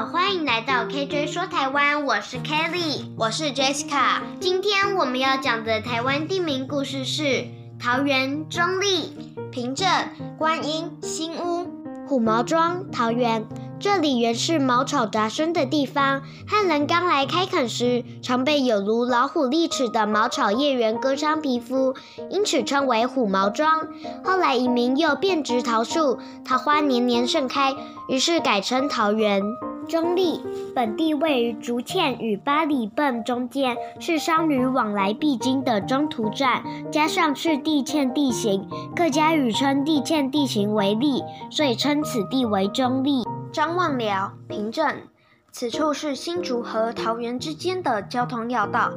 好，欢迎来到 KJ 说台湾，我是 Kelly，我是 Jessica。今天我们要讲的台湾地名故事是桃园中立、平镇、观音、新屋、虎毛庄、桃园。这里原是茅草杂生的地方，汉人刚来开垦时，常被有如老虎利齿的茅草叶缘割伤皮肤，因此称为虎毛庄。后来移民又变植桃树，桃花年年盛开，于是改称桃园。中立本地位于竹堑与八里坌中间，是商旅往来必经的中途站，加上是地堑地形，客家语称地堑地形为利，所以称此地为中立。张望寮平镇，此处是新竹和桃园之间的交通要道，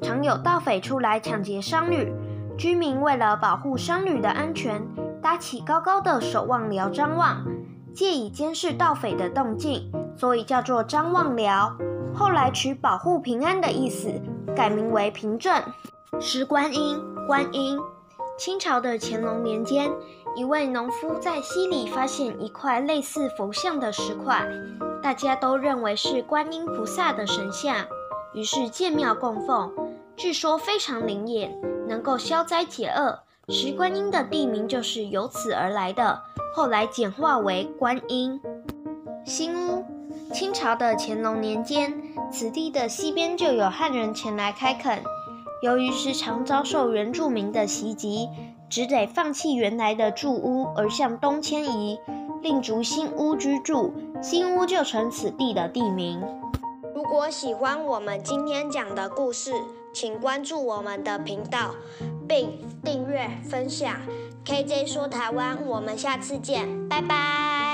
常有盗匪出来抢劫商旅。居民为了保护商旅的安全，搭起高高的守望寮张望，借以监视盗匪的动静，所以叫做张望寮。后来取保护平安的意思，改名为平镇。石观音，观音。清朝的乾隆年间，一位农夫在溪里发现一块类似佛像的石块，大家都认为是观音菩萨的神像，于是建庙供奉。据说非常灵验，能够消灾解厄。石观音的地名就是由此而来的，后来简化为观音。新屋，清朝的乾隆年间，此地的西边就有汉人前来开垦。由于时常遭受原住民的袭击，只得放弃原来的住屋，而向东迁移，另筑新屋居住。新屋就成此地的地名。如果喜欢我们今天讲的故事，请关注我们的频道，并订阅分享。KJ 说台湾，我们下次见，拜拜。